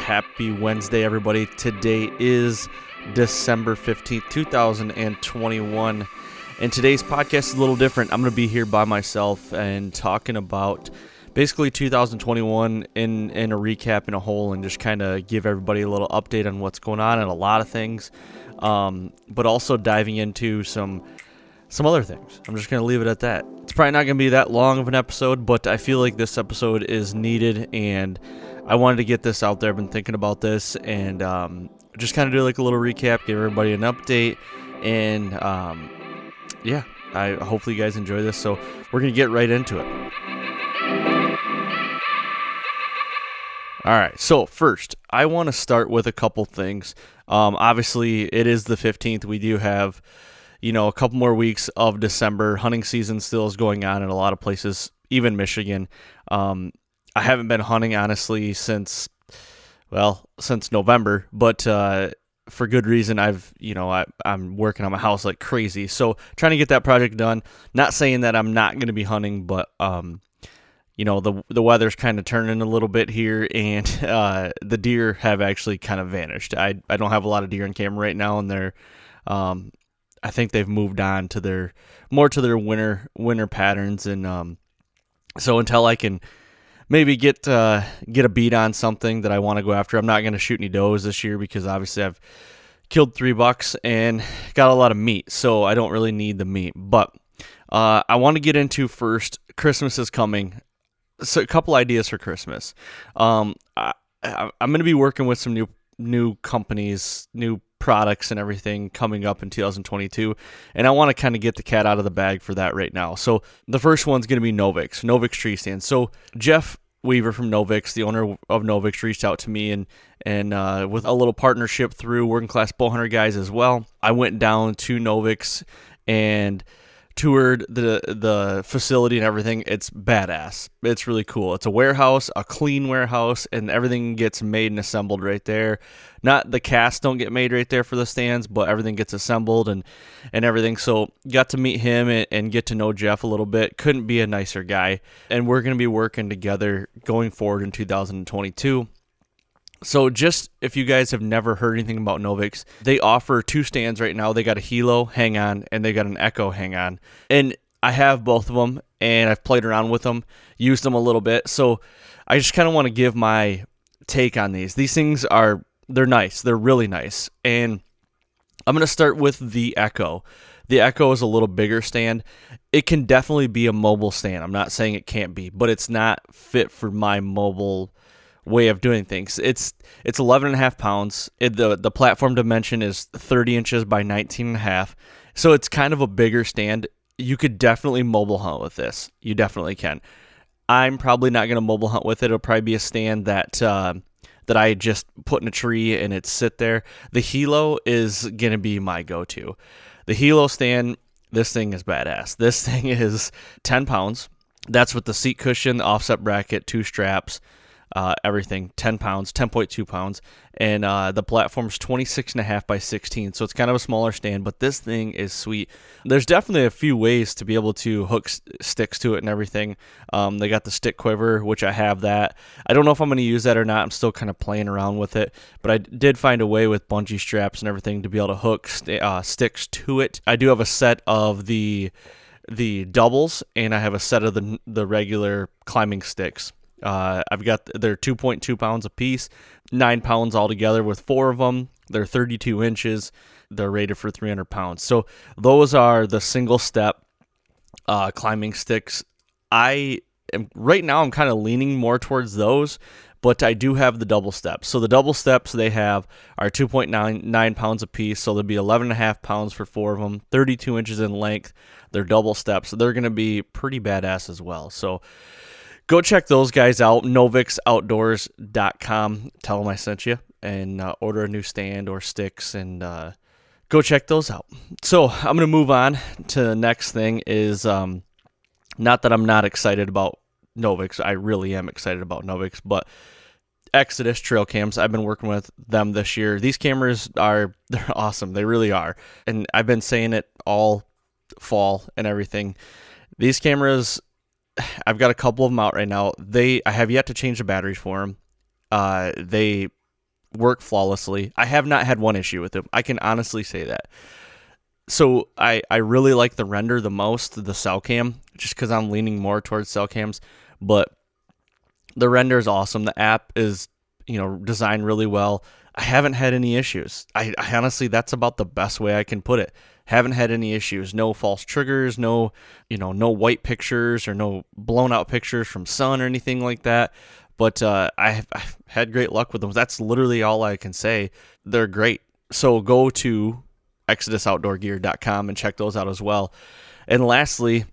Happy Wednesday, everybody. Today is December 15th, 2021. And today's podcast is a little different. I'm going to be here by myself and talking about basically 2021 in, in a recap in a whole and just kind of give everybody a little update on what's going on and a lot of things. Um, but also diving into some some other things. I'm just going to leave it at that. It's probably not going to be that long of an episode, but I feel like this episode is needed and I wanted to get this out there. I've been thinking about this and um, just kind of do like a little recap, give everybody an update, and um, yeah, I hopefully you guys enjoy this. So we're gonna get right into it. All right. So first, I want to start with a couple things. Um, obviously, it is the 15th. We do have, you know, a couple more weeks of December. Hunting season still is going on in a lot of places, even Michigan. Um, I haven't been hunting honestly since, well, since November, but uh, for good reason. I've, you know, I, I'm working on my house like crazy. So trying to get that project done. Not saying that I'm not going to be hunting, but, um, you know, the, the weather's kind of turning a little bit here and, uh, the deer have actually kind of vanished. I, I don't have a lot of deer in camera right now and they're, um, I think they've moved on to their, more to their winter, winter patterns. And, um, so until I can, maybe get uh, get a beat on something that I want to go after. I'm not going to shoot any does this year because obviously I've killed three bucks and got a lot of meat, so I don't really need the meat. But uh, I want to get into first. Christmas is coming, so a couple ideas for Christmas. Um, I, I'm going to be working with some new new companies, new products and everything coming up in 2022. And I want to kind of get the cat out of the bag for that right now. So the first one's going to be Novix, Novix tree stand. So Jeff Weaver from Novix, the owner of Novix, reached out to me and and uh, with a little partnership through Working Class Bowhunter Guys as well. I went down to Novix and toured the the facility and everything. It's badass. It's really cool. It's a warehouse, a clean warehouse, and everything gets made and assembled right there. Not the casts don't get made right there for the stands, but everything gets assembled and and everything. So got to meet him and, and get to know Jeff a little bit. Couldn't be a nicer guy. And we're gonna be working together going forward in 2022. So, just if you guys have never heard anything about Novix, they offer two stands right now. They got a Hilo hang on and they got an Echo hang on. And I have both of them and I've played around with them, used them a little bit. So, I just kind of want to give my take on these. These things are they're nice. They're really nice. And I'm going to start with the Echo. The Echo is a little bigger stand. It can definitely be a mobile stand. I'm not saying it can't be, but it's not fit for my mobile way of doing things. It's it's 11 and a half pounds. It, the the platform dimension is 30 inches by 19 and a half. So it's kind of a bigger stand. you could definitely mobile hunt with this. You definitely can. I'm probably not going to mobile hunt with it. It'll probably be a stand that uh, that I just put in a tree and it sit there. The Hilo is going to be my go-to. The Hilo stand, this thing is badass. This thing is 10 pounds. That's with the seat cushion, the offset bracket, two straps, uh, everything 10 pounds 10.2 pounds and uh, the platform's 26 and a half by 16 so it's kind of a smaller stand but this thing is sweet. There's definitely a few ways to be able to hook sticks to it and everything. Um, they got the stick quiver which i have that. I don't know if i'm going to use that or not i'm still kind of playing around with it but i did find a way with bungee straps and everything to be able to hook st- uh, sticks to it. I do have a set of the the doubles and i have a set of the the regular climbing sticks uh, I've got they're 2.2 pounds a piece, nine pounds altogether with four of them. They're 32 inches. They're rated for 300 pounds. So those are the single step uh, climbing sticks. I am right now. I'm kind of leaning more towards those, but I do have the double steps. So the double steps they have are 2.99 pounds a piece. So there'll be 11 and a half pounds for four of them, 32 inches in length. They're double steps. So they're going to be pretty badass as well. So go check those guys out novixoutdoors.com tell them i sent you and uh, order a new stand or sticks and uh, go check those out. So i'm going to move on to the next thing is um, not that i'm not excited about novix i really am excited about novix but exodus trail cams i've been working with them this year. These cameras are they're awesome they really are. And i've been saying it all fall and everything. These cameras I've got a couple of them out right now. They I have yet to change the batteries for them. Uh, they work flawlessly. I have not had one issue with them. I can honestly say that. So I I really like the render the most, the cell cam, just because I'm leaning more towards cell cams. But the render is awesome. The app is you know designed really well. I haven't had any issues. I, I honestly that's about the best way I can put it haven't had any issues. No false triggers no you know no white pictures or no blown out pictures from sun or anything like that. But uh, I've, I've had great luck with them. That's literally all i can say. They're great. So go to exodusoutdoorgear.com and check those out as well. And lastly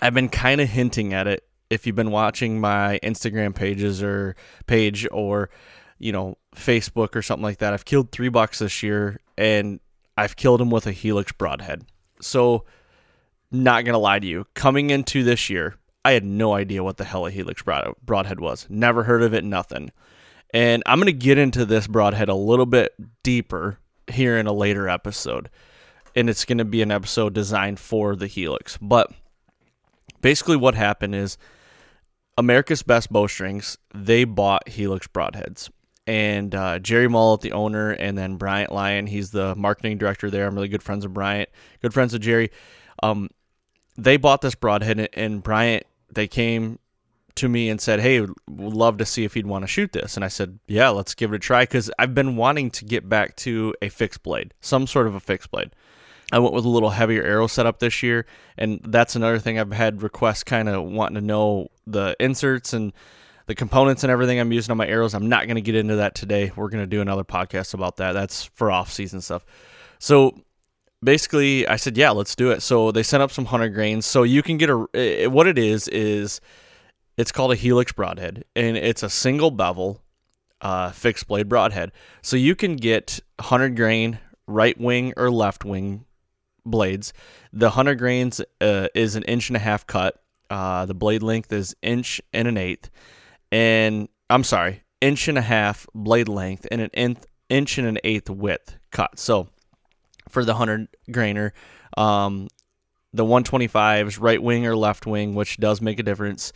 i've been kind of hinting at it. If you've been watching my instagram pages or page or you know facebook or something like that i've killed three bucks this year and I've killed him with a Helix broadhead. So, not going to lie to you, coming into this year, I had no idea what the hell a Helix broad- broadhead was. Never heard of it, nothing. And I'm going to get into this broadhead a little bit deeper here in a later episode. And it's going to be an episode designed for the Helix. But basically, what happened is America's Best Bowstrings, they bought Helix broadheads and uh, Jerry Mullett, the owner, and then Bryant Lyon, he's the marketing director there. I'm really good friends with Bryant, good friends with Jerry. Um, they bought this broadhead, and Bryant, they came to me and said, "Hey, would love to see if you'd want to shoot this." And I said, "Yeah, let's give it a try," because I've been wanting to get back to a fixed blade, some sort of a fixed blade. I went with a little heavier arrow setup this year, and that's another thing I've had requests kind of wanting to know the inserts and the components and everything I'm using on my arrows. I'm not going to get into that today. We're going to do another podcast about that. That's for off season stuff. So basically, I said, yeah, let's do it. So they sent up some hunter grains. So you can get a, what it is, is it's called a Helix broadhead, and it's a single bevel uh, fixed blade broadhead. So you can get 100 grain right wing or left wing blades. The 100 grains uh, is an inch and a half cut. Uh, the blade length is inch and an eighth and I'm sorry, inch and a half blade length and an inch inch and an eighth width cut. So for the 100 grainer, um, the 125s, right wing or left wing, which does make a difference.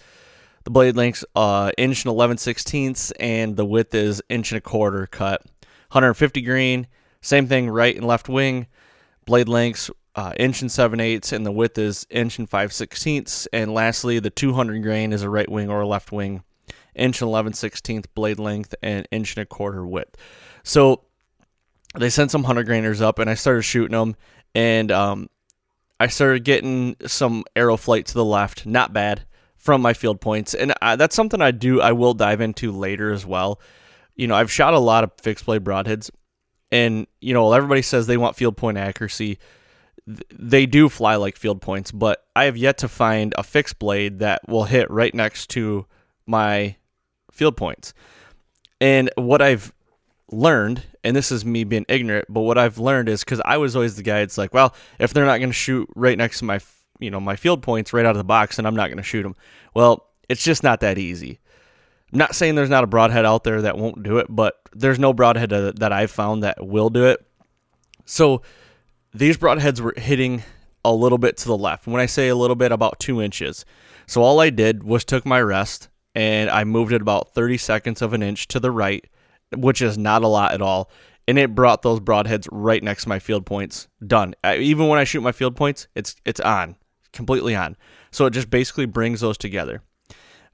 The blade length's uh, inch and 11 sixteenths, and the width is inch and a quarter cut. 150 grain, same thing, right and left wing. Blade lengths uh, inch and 7 eighths, and the width is inch and 5 sixteenths. And lastly, the 200 grain is a right wing or a left wing inch and 11 16th blade length, and inch and a quarter width. So they sent some hunter grainers up, and I started shooting them, and um, I started getting some arrow flight to the left, not bad from my field points, and I, that's something I do. I will dive into later as well. You know, I've shot a lot of fixed blade broadheads, and you know, everybody says they want field point accuracy. they do fly like field points, but I have yet to find a fixed blade that will hit right next to my field points. And what I've learned, and this is me being ignorant, but what I've learned is because I was always the guy. It's like, well, if they're not going to shoot right next to my, you know, my field points right out of the box, then I'm not going to shoot them. Well, it's just not that easy. I'm not saying there's not a broadhead out there that won't do it, but there's no broadhead that I've found that will do it. So these broadheads were hitting a little bit to the left. When I say a little bit, about two inches. So all I did was took my rest and I moved it about 30 seconds of an inch to the right, which is not a lot at all. And it brought those broadheads right next to my field points. Done. I, even when I shoot my field points, it's it's on, completely on. So it just basically brings those together.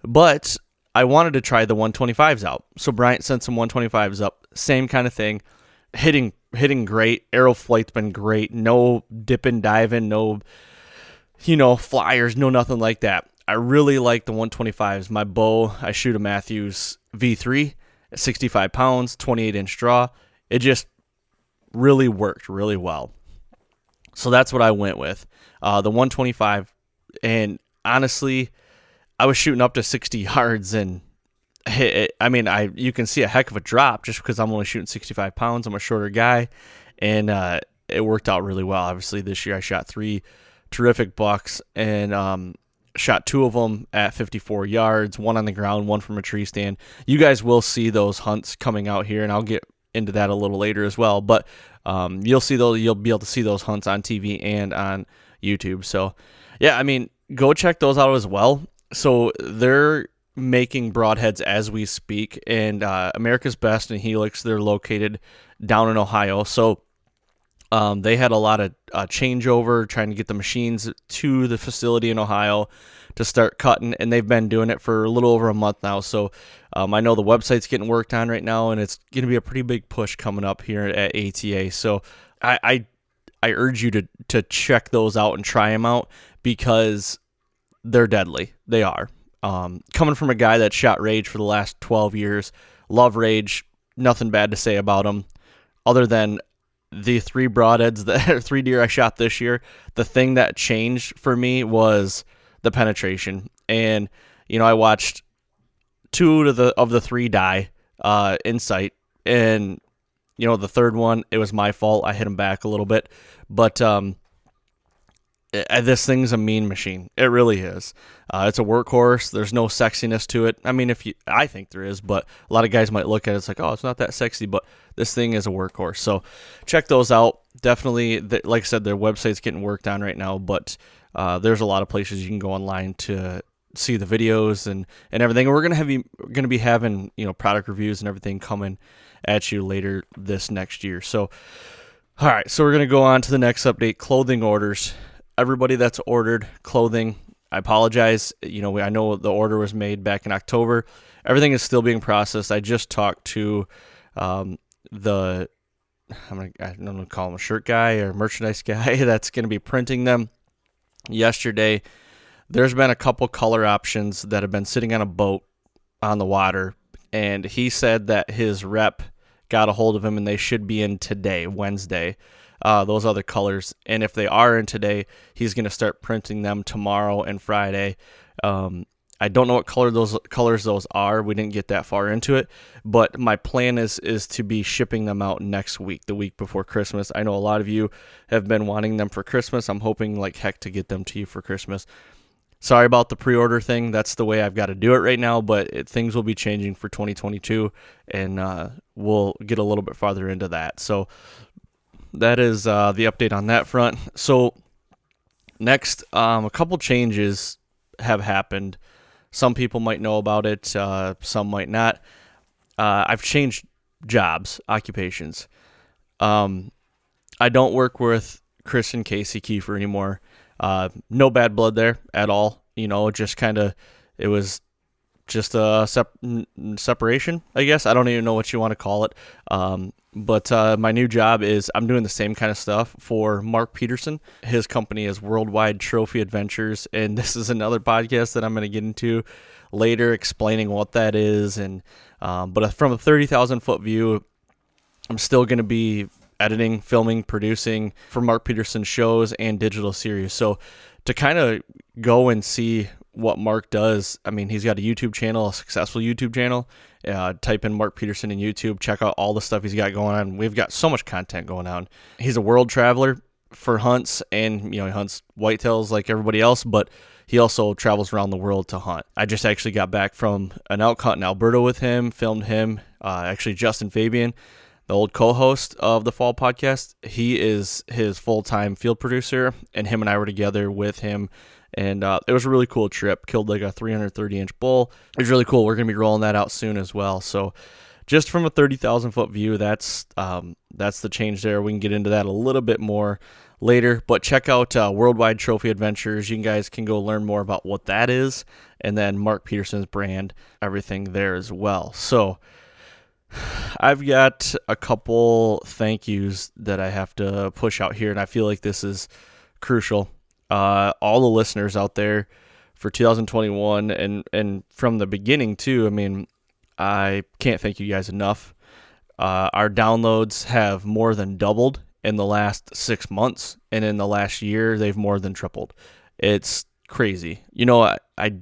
But I wanted to try the 125s out. So Bryant sent some 125s up. Same kind of thing. Hitting hitting great. Arrow flight's been great. No dipping, diving, no you know, flyers, no nothing like that. I really like the 125s. My bow, I shoot a Mathews V3 65 pounds, 28 inch draw. It just really worked really well. So that's what I went with. Uh, the 125. And honestly, I was shooting up to 60 yards and hit it. I mean, I you can see a heck of a drop just because I'm only shooting 65 pounds. I'm a shorter guy, and uh, it worked out really well. Obviously, this year I shot three terrific bucks and um, shot two of them at 54 yards, one on the ground, one from a tree stand. You guys will see those hunts coming out here, and I'll get into that a little later as well. But um, you'll see those. You'll be able to see those hunts on TV and on YouTube. So, yeah, I mean, go check those out as well so they're making broadheads as we speak, and uh, America's Best and Helix. They're located down in Ohio, so um, they had a lot of uh, changeover trying to get the machines to the facility in Ohio to start cutting, and they've been doing it for a little over a month now. So um, I know the website's getting worked on right now, and it's going to be a pretty big push coming up here at ATA. So I, I I urge you to to check those out and try them out because they're deadly. They are. Um, coming from a guy that shot Rage for the last 12 years, love Rage, nothing bad to say about them, other than the three broadheads, that three deer I shot this year. The thing that changed for me was the penetration, and you know I watched two of the of the three die uh, in sight, and you know the third one it was my fault. I hit him back a little bit, but um, uh, this thing's a mean machine. It really is. Uh, it's a workhorse. There's no sexiness to it. I mean, if you, I think there is, but a lot of guys might look at it. It's like, oh, it's not that sexy, but this thing is a workhorse. So check those out. Definitely, like I said, their website's getting worked on right now, but uh, there's a lot of places you can go online to see the videos and, and everything. And we're gonna have you gonna be having you know product reviews and everything coming at you later this next year. So. All right, so we're going to go on to the next update clothing orders everybody that's ordered clothing. I apologize. You know, I know the order was made back in October. Everything is still being processed. I just talked to um, the I'm gonna I don't know call him a shirt guy or merchandise guy that's to be printing them. Yesterday, there's been a couple color options that have been sitting on a boat on the water, and he said that his rep got a hold of him and they should be in today, Wednesday uh, those other colors. And if they are in today, he's going to start printing them tomorrow and Friday. Um, I don't know what color those colors those are. We didn't get that far into it, but my plan is is to be shipping them out next week, the week before Christmas. I know a lot of you have been wanting them for Christmas. I'm hoping like heck to get them to you for Christmas. Sorry about the pre-order thing. That's the way I've got to do it right now, but it, things will be changing for 2022, and uh, we'll get a little bit farther into that. So that is uh, the update on that front. So next, um, a couple changes have happened. Some people might know about it. Uh, some might not. Uh, I've changed jobs, occupations. Um, I don't work with Chris and Casey Keefer anymore. Uh, no bad blood there at all. You know, just kind of it was just a sep- separation, I guess. I don't even know what you want to call it. Um, but uh, my new job is I'm doing the same kind of stuff for Mark Peterson. His company is Worldwide Trophy Adventures, and this is another podcast that I'm going to get into later, explaining what that is. And um, but from a thirty thousand foot view, I'm still going to be editing, filming, producing for Mark Peterson shows and digital series. So to kind of go and see what Mark does, I mean, he's got a YouTube channel, a successful YouTube channel. Uh, type in Mark Peterson in YouTube, check out all the stuff he's got going on. We've got so much content going on. He's a world traveler for hunts, and you know he hunts whitetails like everybody else, but he also travels around the world to hunt. I just actually got back from an elk hunt in Alberta with him, filmed him. Uh, actually, Justin Fabian, the old co-host of the Fall podcast, he is his full-time field producer, and him and I were together with him and uh, it was a really cool trip. Killed like a 330 inch bull. It was really cool. We're gonna be rolling that out soon as well. So just from a 30,000 foot view, that's um, that's the change there. We can get into that a little bit more later, but check out uh, Worldwide Trophy Adventures. You guys can go learn more about what that is, and then Mark Peterson's brand, everything there as well. So. I've got a couple thank yous that I have to push out here, and I feel like this is crucial uh, all the listeners out there for 2021 and and from the beginning too. I mean, I can't thank you guys enough. Uh, our downloads have more than doubled in the last six months, and in the last year, they've more than tripled. It's crazy. You know, I, I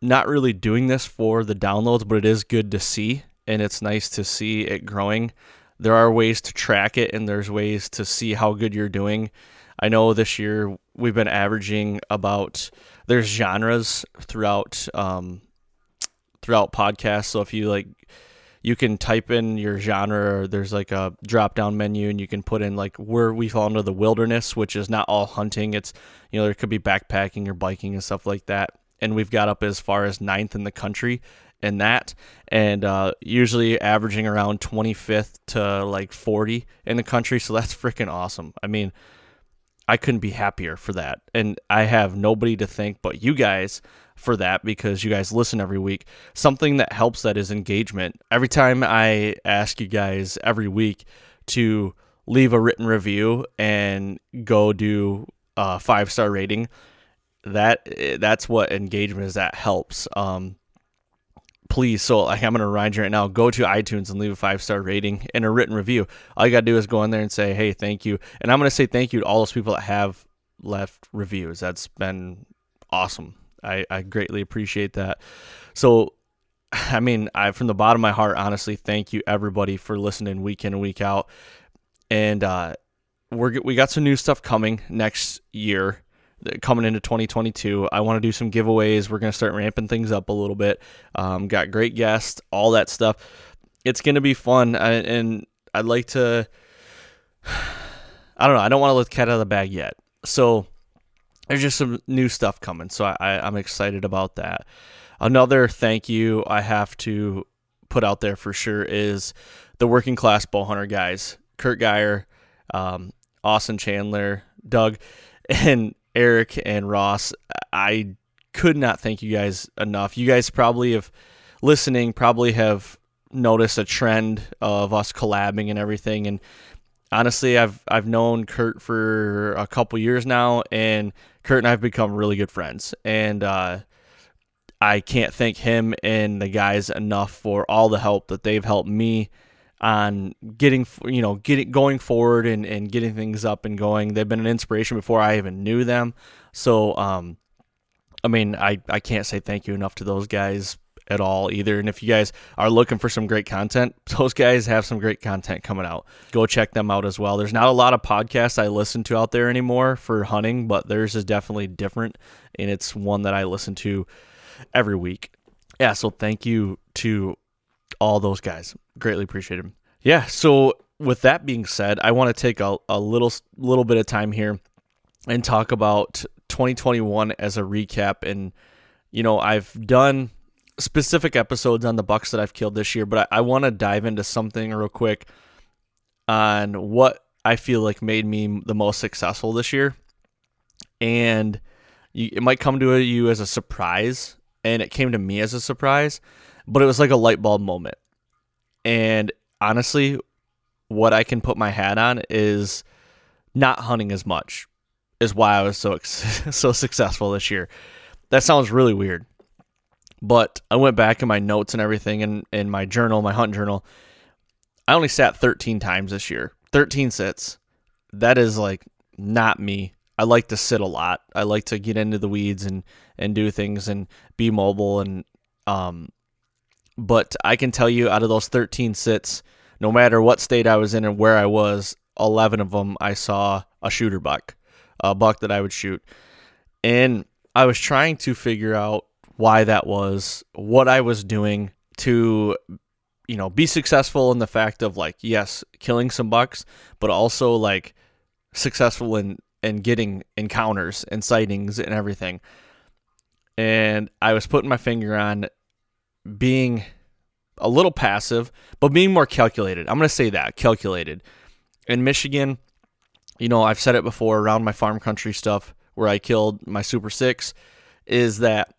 not really doing this for the downloads, but it is good to see, and it's nice to see it growing. There are ways to track it, and there's ways to see how good you're doing. I know this year we've been averaging about there's genres throughout um, throughout podcasts. So if you like, you can type in your genre. Or there's like a drop down menu, and you can put in like where we fall into the wilderness, which is not all hunting. It's you know there could be backpacking or biking and stuff like that. And we've got up as far as ninth in the country in that, and uh, usually averaging around 25th to like 40 in the country. So that's freaking awesome. I mean I couldn't be happier for that. And I have nobody to thank but you guys for that because you guys listen every week. Something that helps that is engagement. Every time I ask you guys every week to leave a written review and go do a five star rating, that that's what engagement is. That helps. Um, please, so like I'm gonna remind you right now, go to iTunes and leave a five star rating and a written review. All you gotta do is go in there and say, hey, thank you. And I'm gonna say thank you to all those people that have left reviews. That's been awesome. I, I greatly appreciate that. So I mean, I from the bottom of my heart, honestly, thank you everybody for listening week in and week out. And uh, we're we got some new stuff coming next year coming into 2022. I want to do some giveaways. We're going to start ramping things up a little bit. Um, got great guests, all that stuff. It's going to be fun, I, and I'd like to. I don't know. I don't want to let the cat out of the bag yet. So there's just some new stuff coming. So I, I, I'm excited about that. Another thank you I have to put out there for sure is the working class bow hunter guys, Kurt Geyer, um, Austin Chandler, Doug, and Eric and Ross, I could not thank you guys enough. You guys probably have listening probably have noticed a trend of us collabing and everything and honestly I've I've known Kurt for a couple years now and Kurt and I've become really good friends and uh, I can't thank him and the guys enough for all the help that they've helped me on getting you know getting going forward and, and getting things up and going. They've been an inspiration before I even knew them. So um, I mean I I can't say thank you enough to those guys at all either. And if you guys are looking for some great content, those guys have some great content coming out. Go check them out as well. There's not a lot of podcasts I listen to out there anymore for hunting, but theirs is definitely different and it's one that I listen to every week. Yeah, so thank you to all those guys. Greatly appreciate them. Yeah. So with that being said, I want to take a, a little little bit of time here and talk about 2021 as a recap. And you know, I've done specific episodes on the bucks that I've killed this year, but I, I want to dive into something real quick on what I feel like made me the most successful this year. And you, it might come to you as a surprise, and it came to me as a surprise, but it was like a light bulb moment. And honestly, what I can put my hat on is not hunting as much is why I was so so successful this year. That sounds really weird. But I went back in my notes and everything and in my journal, my hunt journal. I only sat 13 times this year. 13 sits. That is like not me. I like to sit a lot. I like to get into the weeds and and do things and be mobile and um but I can tell you out of those 13 sits, no matter what state I was in and where I was, 11 of them I saw a shooter buck, a buck that I would shoot. And I was trying to figure out why that was, what I was doing to you know, be successful in the fact of like yes, killing some bucks, but also like successful in and getting encounters and sightings and everything. And I was putting my finger on being a little passive, but being more calculated. I'm going to say that calculated. In Michigan, you know, I've said it before around my farm country stuff where I killed my Super Six, is that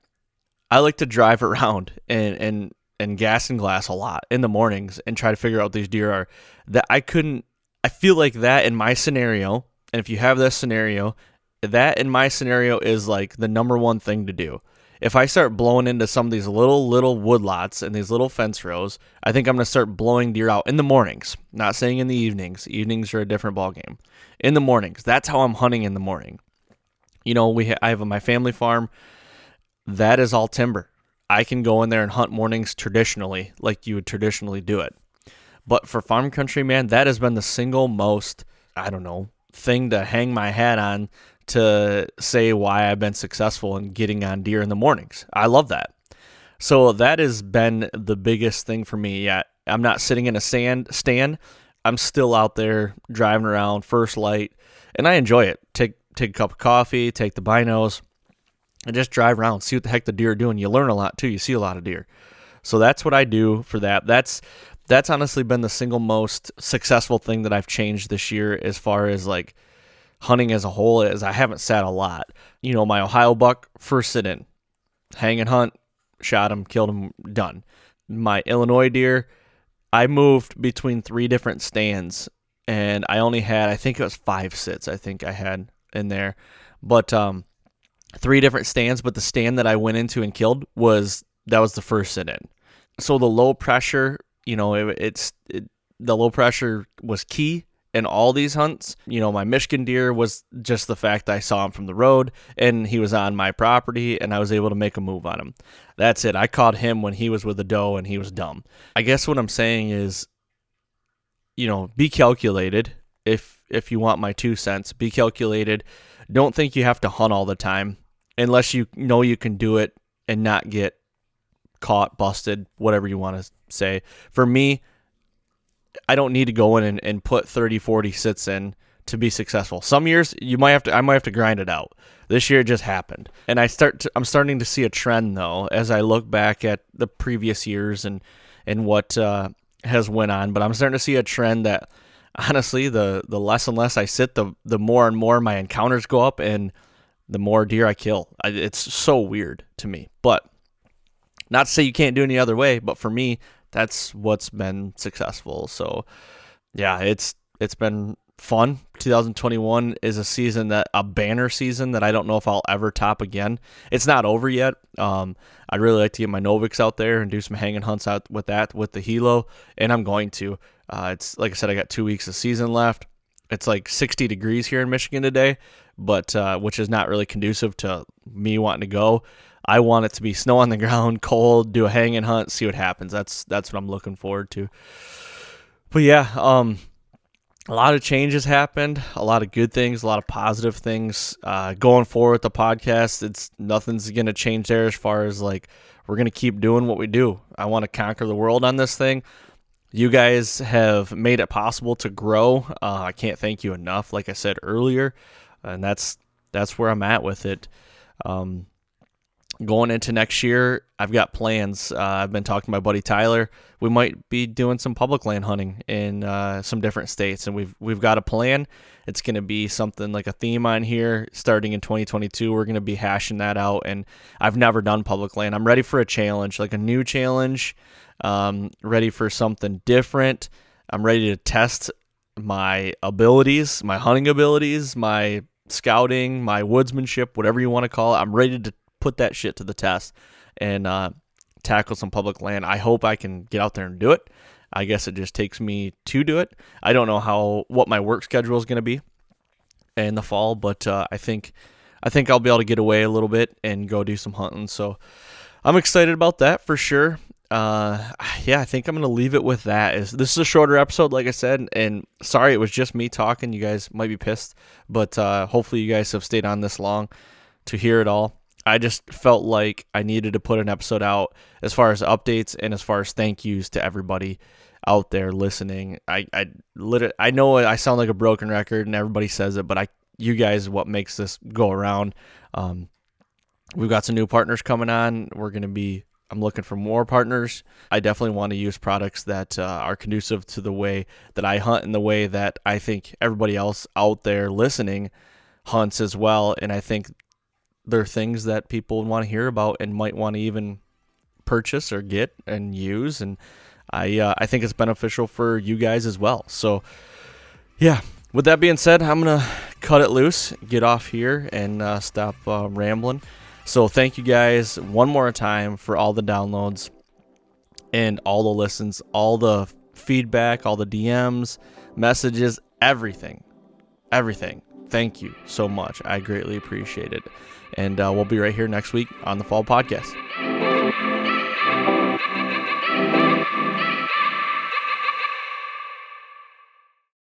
I like to drive around and and and gas and glass a lot in the mornings and try to figure out these deer are. That I couldn't. I feel like that in my scenario and if you have this scenario, that in my scenario is like the number one thing to do. If I start blowing into some of these little little woodlots and these little fence rows, I think I'm going to start blowing deer out in the mornings. Not saying in the evenings. Evenings are a different ball game. In the mornings, that's how I'm hunting in the morning. You know, we ha- I have my family farm. That is all timber. I can go in there and hunt mornings traditionally, like you would traditionally do it. But for farm country, man, that has been the single most, I don't know, thing to hang my hat on to say why I've been successful in getting on deer in the mornings. I love that. So that has been the biggest thing for me. Yeah, I'm not sitting in a sand stand. I'm still out there driving around first light, and I enjoy it. Take take a cup of coffee, take the binos, and just drive around, see what the heck the deer are doing. You learn a lot too. You see a lot of deer. So that's what I do for that. That's that's honestly been the single most successful thing that I've changed this year as far as like hunting as a whole is I haven't sat a lot. You know, my Ohio buck first sit in, hang and hunt, shot him, killed him, done. My Illinois deer, I moved between three different stands and I only had I think it was five sits I think I had in there. But um three different stands, but the stand that I went into and killed was that was the first sit in. So the low pressure you know, it, it's it, the low pressure was key in all these hunts. You know, my Michigan deer was just the fact I saw him from the road and he was on my property and I was able to make a move on him. That's it. I caught him when he was with a doe and he was dumb. I guess what I'm saying is, you know, be calculated. If if you want my two cents, be calculated. Don't think you have to hunt all the time unless you know you can do it and not get caught, busted, whatever you want to say. For me, I don't need to go in and, and put 30, 40 sits in to be successful. Some years you might have to I might have to grind it out. This year it just happened. And I start to, I'm starting to see a trend though as I look back at the previous years and and what uh, has went on, but I'm starting to see a trend that honestly the the less and less I sit the the more and more my encounters go up and the more deer I kill. It's so weird to me. But not to say you can't do any other way, but for me, that's what's been successful. So, yeah, it's it's been fun. 2021 is a season that a banner season that I don't know if I'll ever top again. It's not over yet. Um, I'd really like to get my Novix out there and do some hanging hunts out with that with the Hilo, and I'm going to. Uh, it's like I said, I got two weeks of season left. It's like 60 degrees here in Michigan today, but uh, which is not really conducive to me wanting to go. I want it to be snow on the ground, cold, do a hanging hunt, see what happens. That's that's what I'm looking forward to. But yeah, um, a lot of changes happened, a lot of good things, a lot of positive things. Uh, going forward with the podcast, it's nothing's gonna change there as far as like we're gonna keep doing what we do. I want to conquer the world on this thing. You guys have made it possible to grow. Uh, I can't thank you enough, like I said earlier, and that's that's where I'm at with it. Um, going into next year, I've got plans. Uh, I've been talking to my buddy Tyler. We might be doing some public land hunting in uh, some different states, and we've we've got a plan. It's going to be something like a theme on here starting in 2022. We're going to be hashing that out, and I've never done public land. I'm ready for a challenge, like a new challenge. Um, ready for something different. I'm ready to test my abilities, my hunting abilities, my scouting, my woodsmanship, whatever you want to call it. I'm ready to put that shit to the test and uh, tackle some public land. I hope I can get out there and do it. I guess it just takes me to do it. I don't know how what my work schedule is going to be in the fall, but uh, I think I think I'll be able to get away a little bit and go do some hunting. So I'm excited about that for sure. Uh, yeah, I think I'm gonna leave it with that. Is this is a shorter episode, like I said, and sorry it was just me talking. You guys might be pissed, but uh, hopefully you guys have stayed on this long to hear it all. I just felt like I needed to put an episode out as far as updates and as far as thank yous to everybody out there listening. I I literally I know I sound like a broken record and everybody says it, but I you guys what makes this go around. Um, we've got some new partners coming on. We're gonna be I'm looking for more partners. I definitely want to use products that uh, are conducive to the way that I hunt and the way that I think everybody else out there listening hunts as well. And I think there are things that people want to hear about and might want to even purchase or get and use. And I uh, I think it's beneficial for you guys as well. So yeah. With that being said, I'm gonna cut it loose, get off here, and uh, stop uh, rambling. So thank you guys one more time for all the downloads and all the listens, all the feedback, all the DMs, messages, everything, everything. Thank you so much. I greatly appreciate it. And uh, we'll be right here next week on the Fall Podcast.